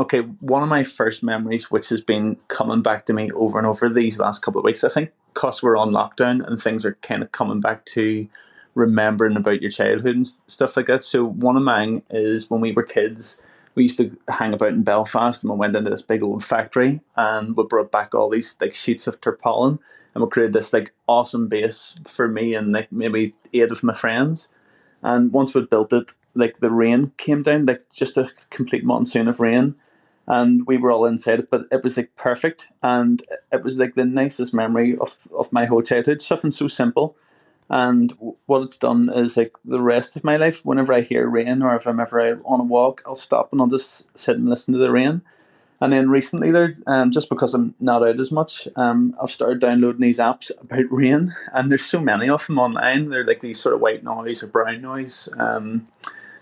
okay, one of my first memories, which has been coming back to me over and over these last couple of weeks, I think because we're on lockdown and things are kind of coming back to remembering about your childhood and stuff like that. So one of mine is when we were kids, we used to hang about in Belfast and we went into this big old factory and we brought back all these like sheets of tarpaulin and we created this like awesome base for me and like maybe eight of my friends. And once we built it, like the rain came down, like just a complete monsoon of rain and we were all inside it, but it was like perfect, and it was like the nicest memory of of my whole childhood. Something so simple, and what it's done is like the rest of my life. Whenever I hear rain, or if I'm ever on a walk, I'll stop and I'll just sit and listen to the rain. And then recently, there, um, just because I'm not out as much, um, I've started downloading these apps about rain, and there's so many of them online. They're like these sort of white noise or brown noise. Um,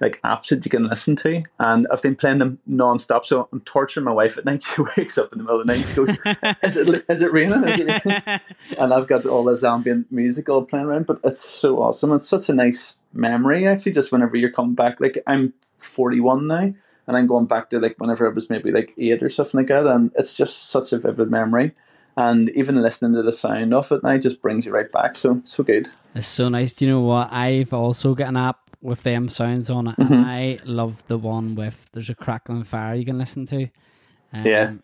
like apps that you can listen to, and I've been playing them non-stop. So I'm torturing my wife at night. She wakes up in the middle of the night. She goes, "Is it is it raining? Is it raining?" and I've got all this ambient music all playing around. But it's so awesome. It's such a nice memory actually. Just whenever you're coming back, like I'm 41 now, and I'm going back to like whenever I was maybe like eight or something like that, and it's just such a vivid memory. And even listening to the sound of it now just brings you right back. So so good. It's so nice. Do you know what? I've also got an app with them sounds on it. Mm-hmm. And I love the one with there's a crackling fire you can listen to. Um, yeah.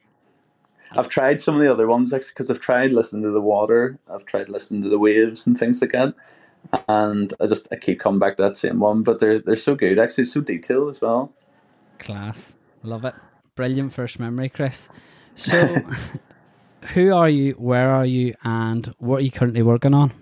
I've tried some of the other ones because I've tried listening to the water, I've tried listening to the waves and things like that, and I just I keep coming back to that same one. But they're they're so good, actually, so detailed as well. Class, love it, brilliant first memory, Chris. So, who are you? Where are you? And what are you currently working on?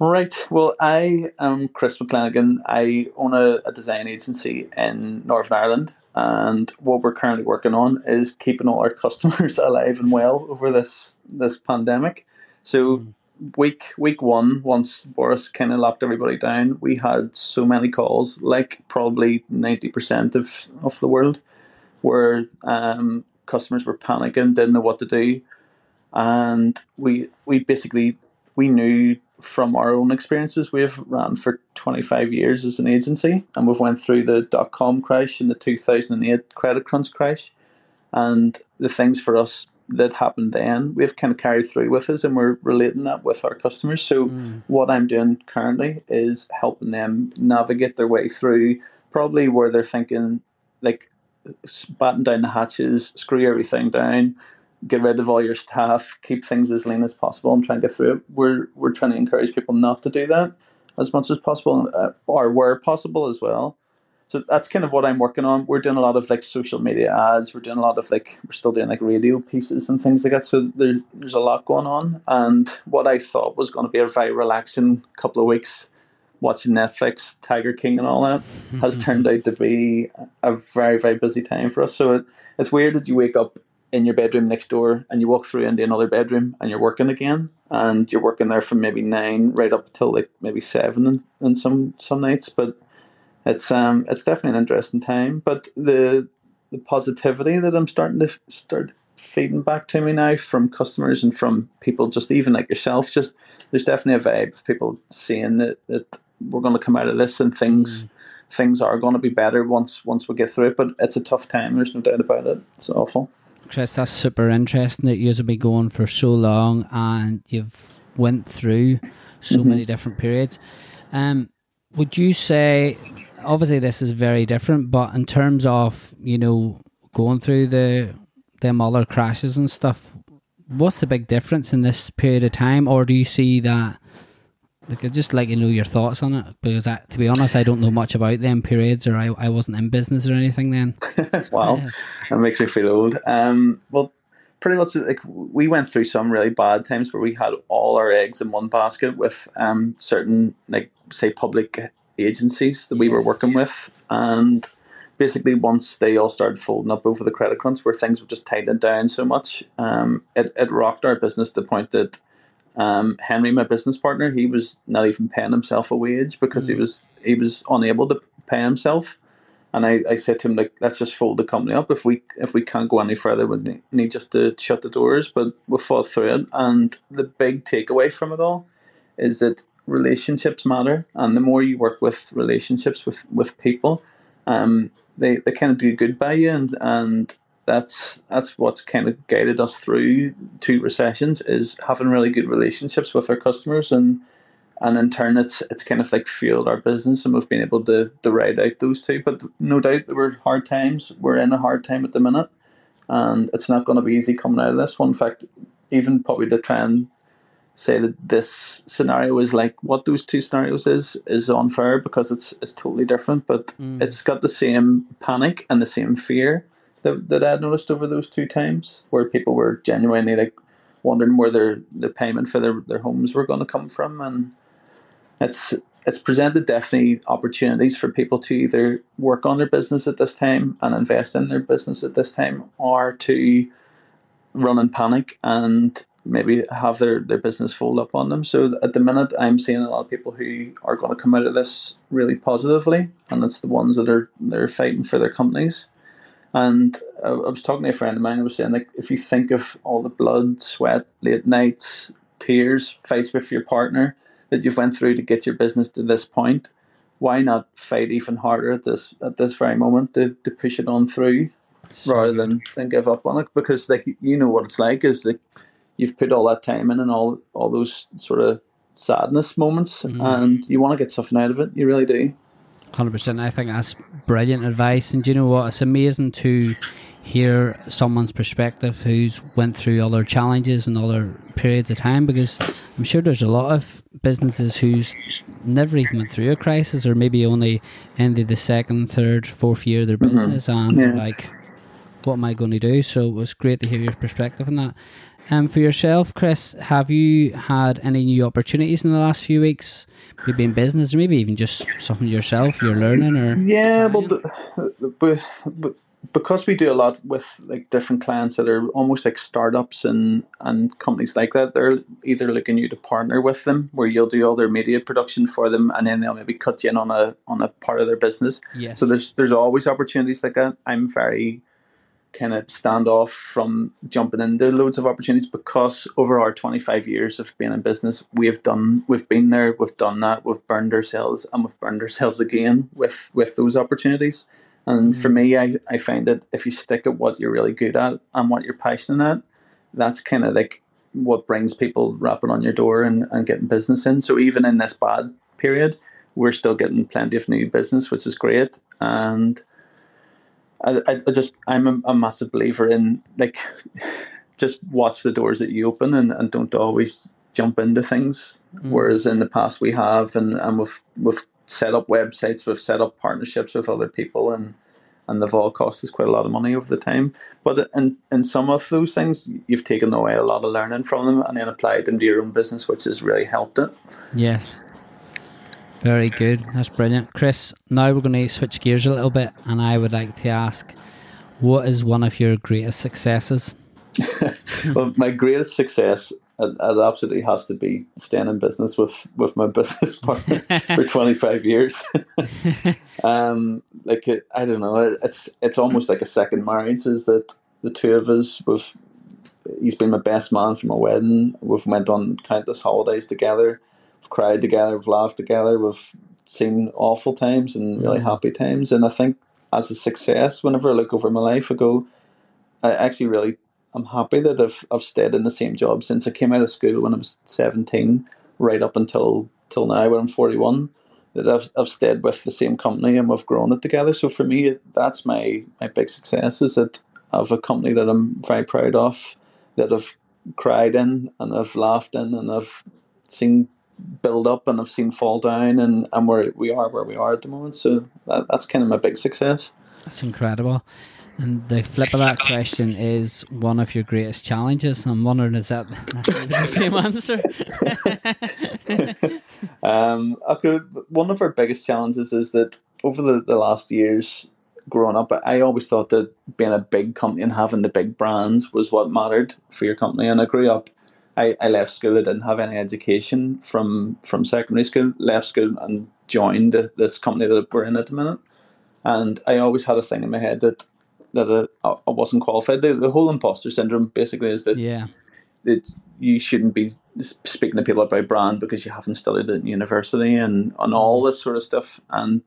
Right. Well, I am Chris McClenaghan. I own a, a, design agency in Northern Ireland, and what we're currently working on is keeping all our customers alive and well over this this pandemic. So, mm. week week one, once Boris kind of locked everybody down, we had so many calls, like probably ninety percent of of the world, where um, customers were panicking, didn't know what to do, and we we basically we knew from our own experiences, we've ran for 25 years as an agency, and we've went through the dot com crash and the 2008 credit crunch crash, and the things for us that happened then, we've kind of carried through with us, and we're relating that with our customers. So, mm. what I'm doing currently is helping them navigate their way through probably where they're thinking like batten down the hatches, screw everything down, get rid of all your staff, keep things as lean as possible, and try and get through it. We're we're trying to encourage people not to do that as much as possible, uh, or where possible as well. So that's kind of what I'm working on. We're doing a lot of like social media ads. We're doing a lot of like we're still doing like radio pieces and things like that. So there, there's a lot going on. And what I thought was going to be a very relaxing couple of weeks watching Netflix, Tiger King, and all that has turned out to be a very very busy time for us. So it, it's weird that you wake up in your bedroom next door and you walk through into another bedroom and you're working again and you're working there from maybe nine right up until like maybe seven and, and some some nights but it's um it's definitely an interesting time. But the the positivity that I'm starting to start feeding back to me now from customers and from people just even like yourself just there's definitely a vibe of people seeing that, that we're going to come out of this and things mm. things are going to be better once once we get through it but it's a tough time there's no doubt about it. It's awful Chris, that's super interesting that you've been going for so long and you've went through so mm-hmm. many different periods. Um, would you say, obviously this is very different, but in terms of you know going through the them other crashes and stuff, what's the big difference in this period of time, or do you see that like I'd just like to know your thoughts on it because, I, to be honest, I don't know much about them periods, or I, I wasn't in business or anything then. wow, yeah. that makes me feel old. Um, well, pretty much like we went through some really bad times where we had all our eggs in one basket with um certain like say public agencies that we were working with, and basically once they all started folding up over the credit crunch, where things were just tightened down so much, um, it it rocked our business to the point that um, Henry, my business partner, he was not even paying himself a wage because mm. he was he was unable to pay himself. And I, I said to him like, let's just fold the company up. If we if we can't go any further, we need just to shut the doors. But we fought through it. And the big takeaway from it all is that relationships matter, and the more you work with relationships with with people, um, they they kind of do good by you, and and that's that's what's kind of guided us through two recessions is having really good relationships with our customers and and in turn it's it's kind of like fueled our business and we've been able to, to ride out those two. But no doubt there were hard times. We're in a hard time at the minute and it's not going to be easy coming out of this one. In fact even probably to try and say that this scenario is like what those two scenarios is is unfair because it's it's totally different. But mm. it's got the same panic and the same fear that, that I noticed over those two times where people were genuinely like wondering where their the payment for their, their homes were going to come from and it's it's presented definitely opportunities for people to either work on their business at this time and invest in their business at this time or to run in panic and maybe have their, their business fold up on them. So at the minute, I'm seeing a lot of people who are going to come out of this really positively, and it's the ones that are they're fighting for their companies. And I, I was talking to a friend of mine who was saying like if you think of all the blood, sweat, late nights, tears, fights with your partner, that you've went through to get your business to this point, why not fight even harder at this at this very moment to, to push it on through rather than, than give up on it? Because like you know what it's like is like you've put all that time in and all all those sort of sadness moments mm-hmm. and you want to get something out of it. You really do. Hundred percent. I think that's brilliant advice. And do you know what? It's amazing to hear someone's perspective who's went through other challenges and other periods of time because I'm sure there's a lot of businesses who's never even went through a crisis or maybe only ended the second, third, fourth year of their mm-hmm. business mm-hmm. and yeah. like, what am I going to do? So it was great to hear your perspective on that. And um, for yourself, Chris, have you had any new opportunities in the last few weeks? Maybe in business, or maybe even just something yourself you're learning, or yeah, well, but, but because we do a lot with like different clients that are almost like startups and and companies like that, they're either looking you to partner with them, where you'll do all their media production for them, and then they'll maybe cut you in on a on a part of their business. Yes. So there's there's always opportunities like that. I'm very kind of stand off from jumping into loads of opportunities because over our 25 years of being in business we've done we've been there we've done that we've burned ourselves and we've burned ourselves again with with those opportunities and mm. for me, I, I find that if you stick at what you're really good at and what you're passionate at, that's kind of like what brings people rapping on your door and, and getting business in. So even in this bad period, we're still getting plenty of new business, which is great. And I, I, just I'm a, a, massive believer in like just watch the doors that you open and, and don't always jump into things. Mm. Whereas in the past we have and, and we've we've set up websites, we've set up partnerships with other people, and and they've all cost us quite a lot of money over the time. But in in some of those things, you've taken away a lot of learning from them and then applied them to your own business, which has really helped it. Yes. Very good. That's brilliant. Chris, now we're going to switch gears a little bit, and I would like to ask what is one of your greatest successes? well, my greatest success it, it absolutely has to be staying in business with with my business partner for 25 years um like it, i don't know it, it's it's almost like a second marriage is that the two of us we've he's been my best man for my wedding we've went on countless holidays together we've cried together we've laughed together we've seen awful times and really mm. happy times and i think as a success whenever i look over my life i go i actually really I'm happy that I've I've stayed in the same job since I came out of school when I was seventeen, right up until till now when I'm forty one. That I've I've stayed with the same company and we've grown it together. So for me, that's my my big success is that I have a company that I'm very proud of, that I've cried in and I've laughed in and I've seen build up and I've seen fall down and, and where we are where we are at the moment. So that, that's kind of my big success. That's incredible. And the flip of that question is one of your greatest challenges. I'm wondering, is that the same answer? um, okay, one of our biggest challenges is that over the, the last years growing up, I always thought that being a big company and having the big brands was what mattered for your company. And I grew up, I, I left school, I didn't have any education from, from secondary school, left school and joined this company that we're in at the minute. And I always had a thing in my head that that I, I wasn't qualified. The, the whole imposter syndrome basically is that yeah that you shouldn't be speaking to people about brand because you haven't studied at university and and all mm-hmm. this sort of stuff. And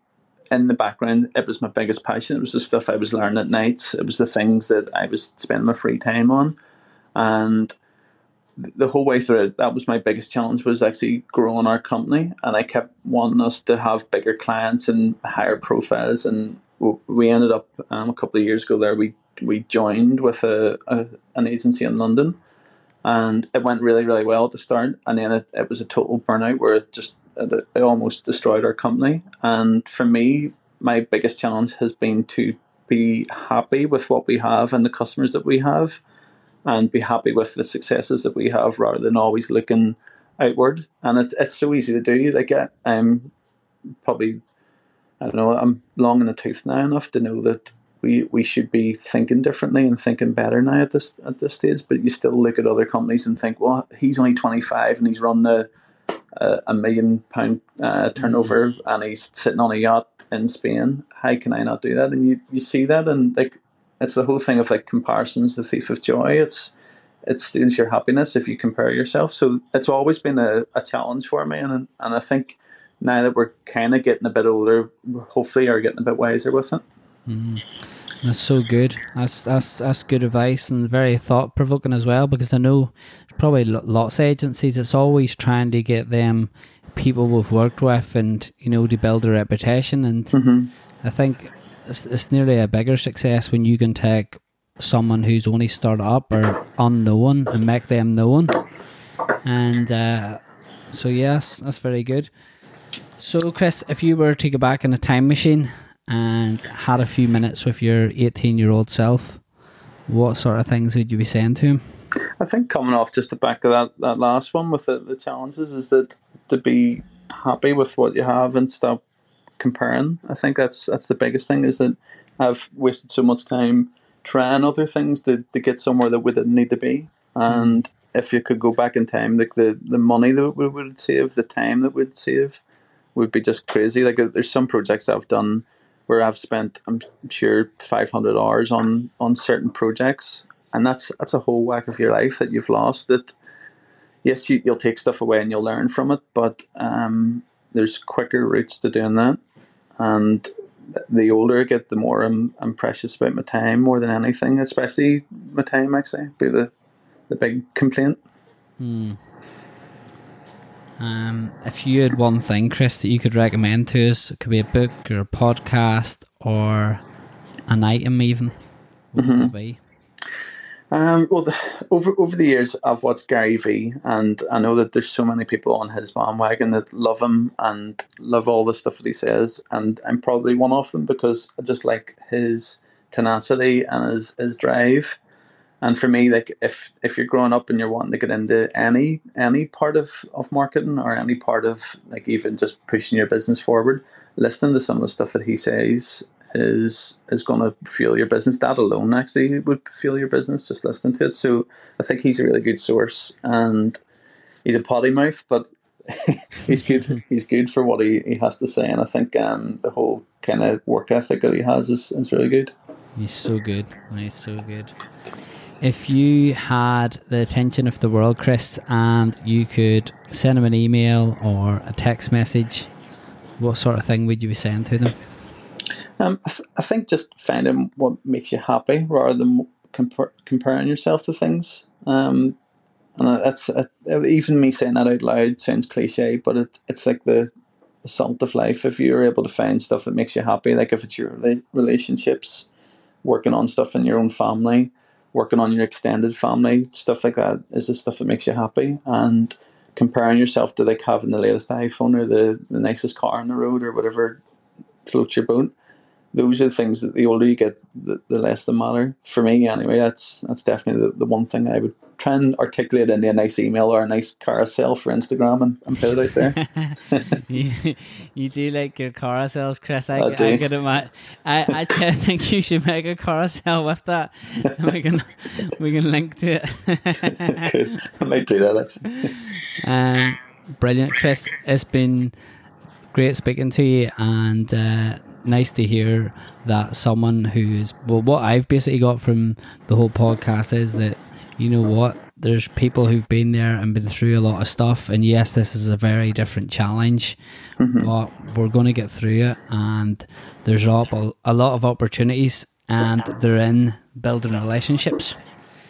in the background, it was my biggest passion. It was the stuff I was learning at night. It was the things that I was spending my free time on, and the whole way through that was my biggest challenge was actually growing our company, and I kept wanting us to have bigger clients and higher profiles, and we ended up um, a couple of years ago there we we joined with a, a, an agency in London, and it went really really well at the start, and then it, it was a total burnout where it just it, it almost destroyed our company, and for me, my biggest challenge has been to be happy with what we have and the customers that we have and be happy with the successes that we have rather than always looking outward. And it, it's so easy to do. Like I'm probably, I don't know, I'm long in the tooth now enough to know that we, we should be thinking differently and thinking better now at this at this stage. But you still look at other companies and think, well, he's only 25 and he's run the uh, a million pound uh, turnover mm-hmm. and he's sitting on a yacht in Spain. How can I not do that? And you, you see that and like it's the whole thing of like comparisons, the thief of joy. It's it steals your happiness if you compare yourself. So it's always been a, a challenge for me, and and I think now that we're kind of getting a bit older, hopefully are getting a bit wiser with it. Mm. That's so good. That's that's that's good advice and very thought provoking as well. Because I know probably lots of agencies. It's always trying to get them people we've worked with, and you know, to build a reputation. And mm-hmm. I think it's, it's nearly a bigger success when you can take someone who's only started up or unknown and make them known. And uh, so, yes, that's very good. So, Chris, if you were to go back in a time machine and had a few minutes with your 18 year old self, what sort of things would you be saying to him? I think coming off just the back of that, that last one with the, the challenges is that to be happy with what you have and stop comparing. I think that's that's the biggest thing is that I've wasted so much time trying other things to, to get somewhere that we didn't need to be. And if you could go back in time, like the, the money that we would save, the time that we'd save, would be just crazy. Like uh, there's some projects I've done where I've spent, I'm sure, 500 hours on on certain projects, and that's that's a whole whack of your life that you've lost. That yes, you, you'll take stuff away and you'll learn from it, but um, there's quicker routes to doing that and the older I get, the more I'm, I'm precious about my time more than anything, especially my time, actually, be the, the big complaint. Hmm. Um, if you had one thing, Chris, that you could recommend to us, it could be a book or a podcast or an item, even. What mm-hmm. would that be? Um, well, the, over over the years, I've watched Gary Vee, and I know that there's so many people on his bandwagon that love him and love all the stuff that he says, and I'm probably one of them because I just like his tenacity and his, his drive. And for me, like if if you're growing up and you're wanting to get into any any part of, of marketing or any part of like even just pushing your business forward, listening to some of the stuff that he says is is going to fuel your business. That alone actually would fuel your business just listening to it. So I think he's a really good source, and he's a potty mouth, but he's good. he's good for what he, he has to say, and I think um, the whole kind of work ethic that he has is, is really good. He's so good. He's so good. If you had the attention of the world, Chris, and you could send him an email or a text message, what sort of thing would you be saying to them? Um, I, th- I, think just finding what makes you happy rather than compar- comparing yourself to things. Um, and that's even me saying that out loud sounds cliche, but it, it's like the, the salt of life. If you're able to find stuff that makes you happy, like if it's your relationships, working on stuff in your own family, working on your extended family, stuff like that is the stuff that makes you happy. And comparing yourself to like having the latest iPhone or the, the nicest car on the road or whatever floats your boat those are the things that the older you get, the, the less they matter. For me, anyway, that's that's definitely the, the one thing I would try and articulate into a nice email or a nice carousel for Instagram and, and put it out there. you, you do like your carousels, Chris. I, I, I could imagine. I, I think you should make a carousel with that. we can we can link to it. I might do that actually. Um, brilliant, Chris. It's been great speaking to you and. Uh, nice to hear that someone who's well what I've basically got from the whole podcast is that you know what? There's people who've been there and been through a lot of stuff, and yes, this is a very different challenge, Mm-hmm. but we're going to get through it. And there's a, a lot of opportunities, and they're in building relationships.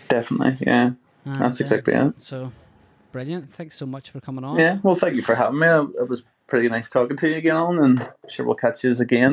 Definitely, yeah. And, That's uh, exactly it. So, brilliant! Thanks so much for coming on. Yeah, well, thank you for having me. It was pretty nice talking to you again and sure we'll catch you again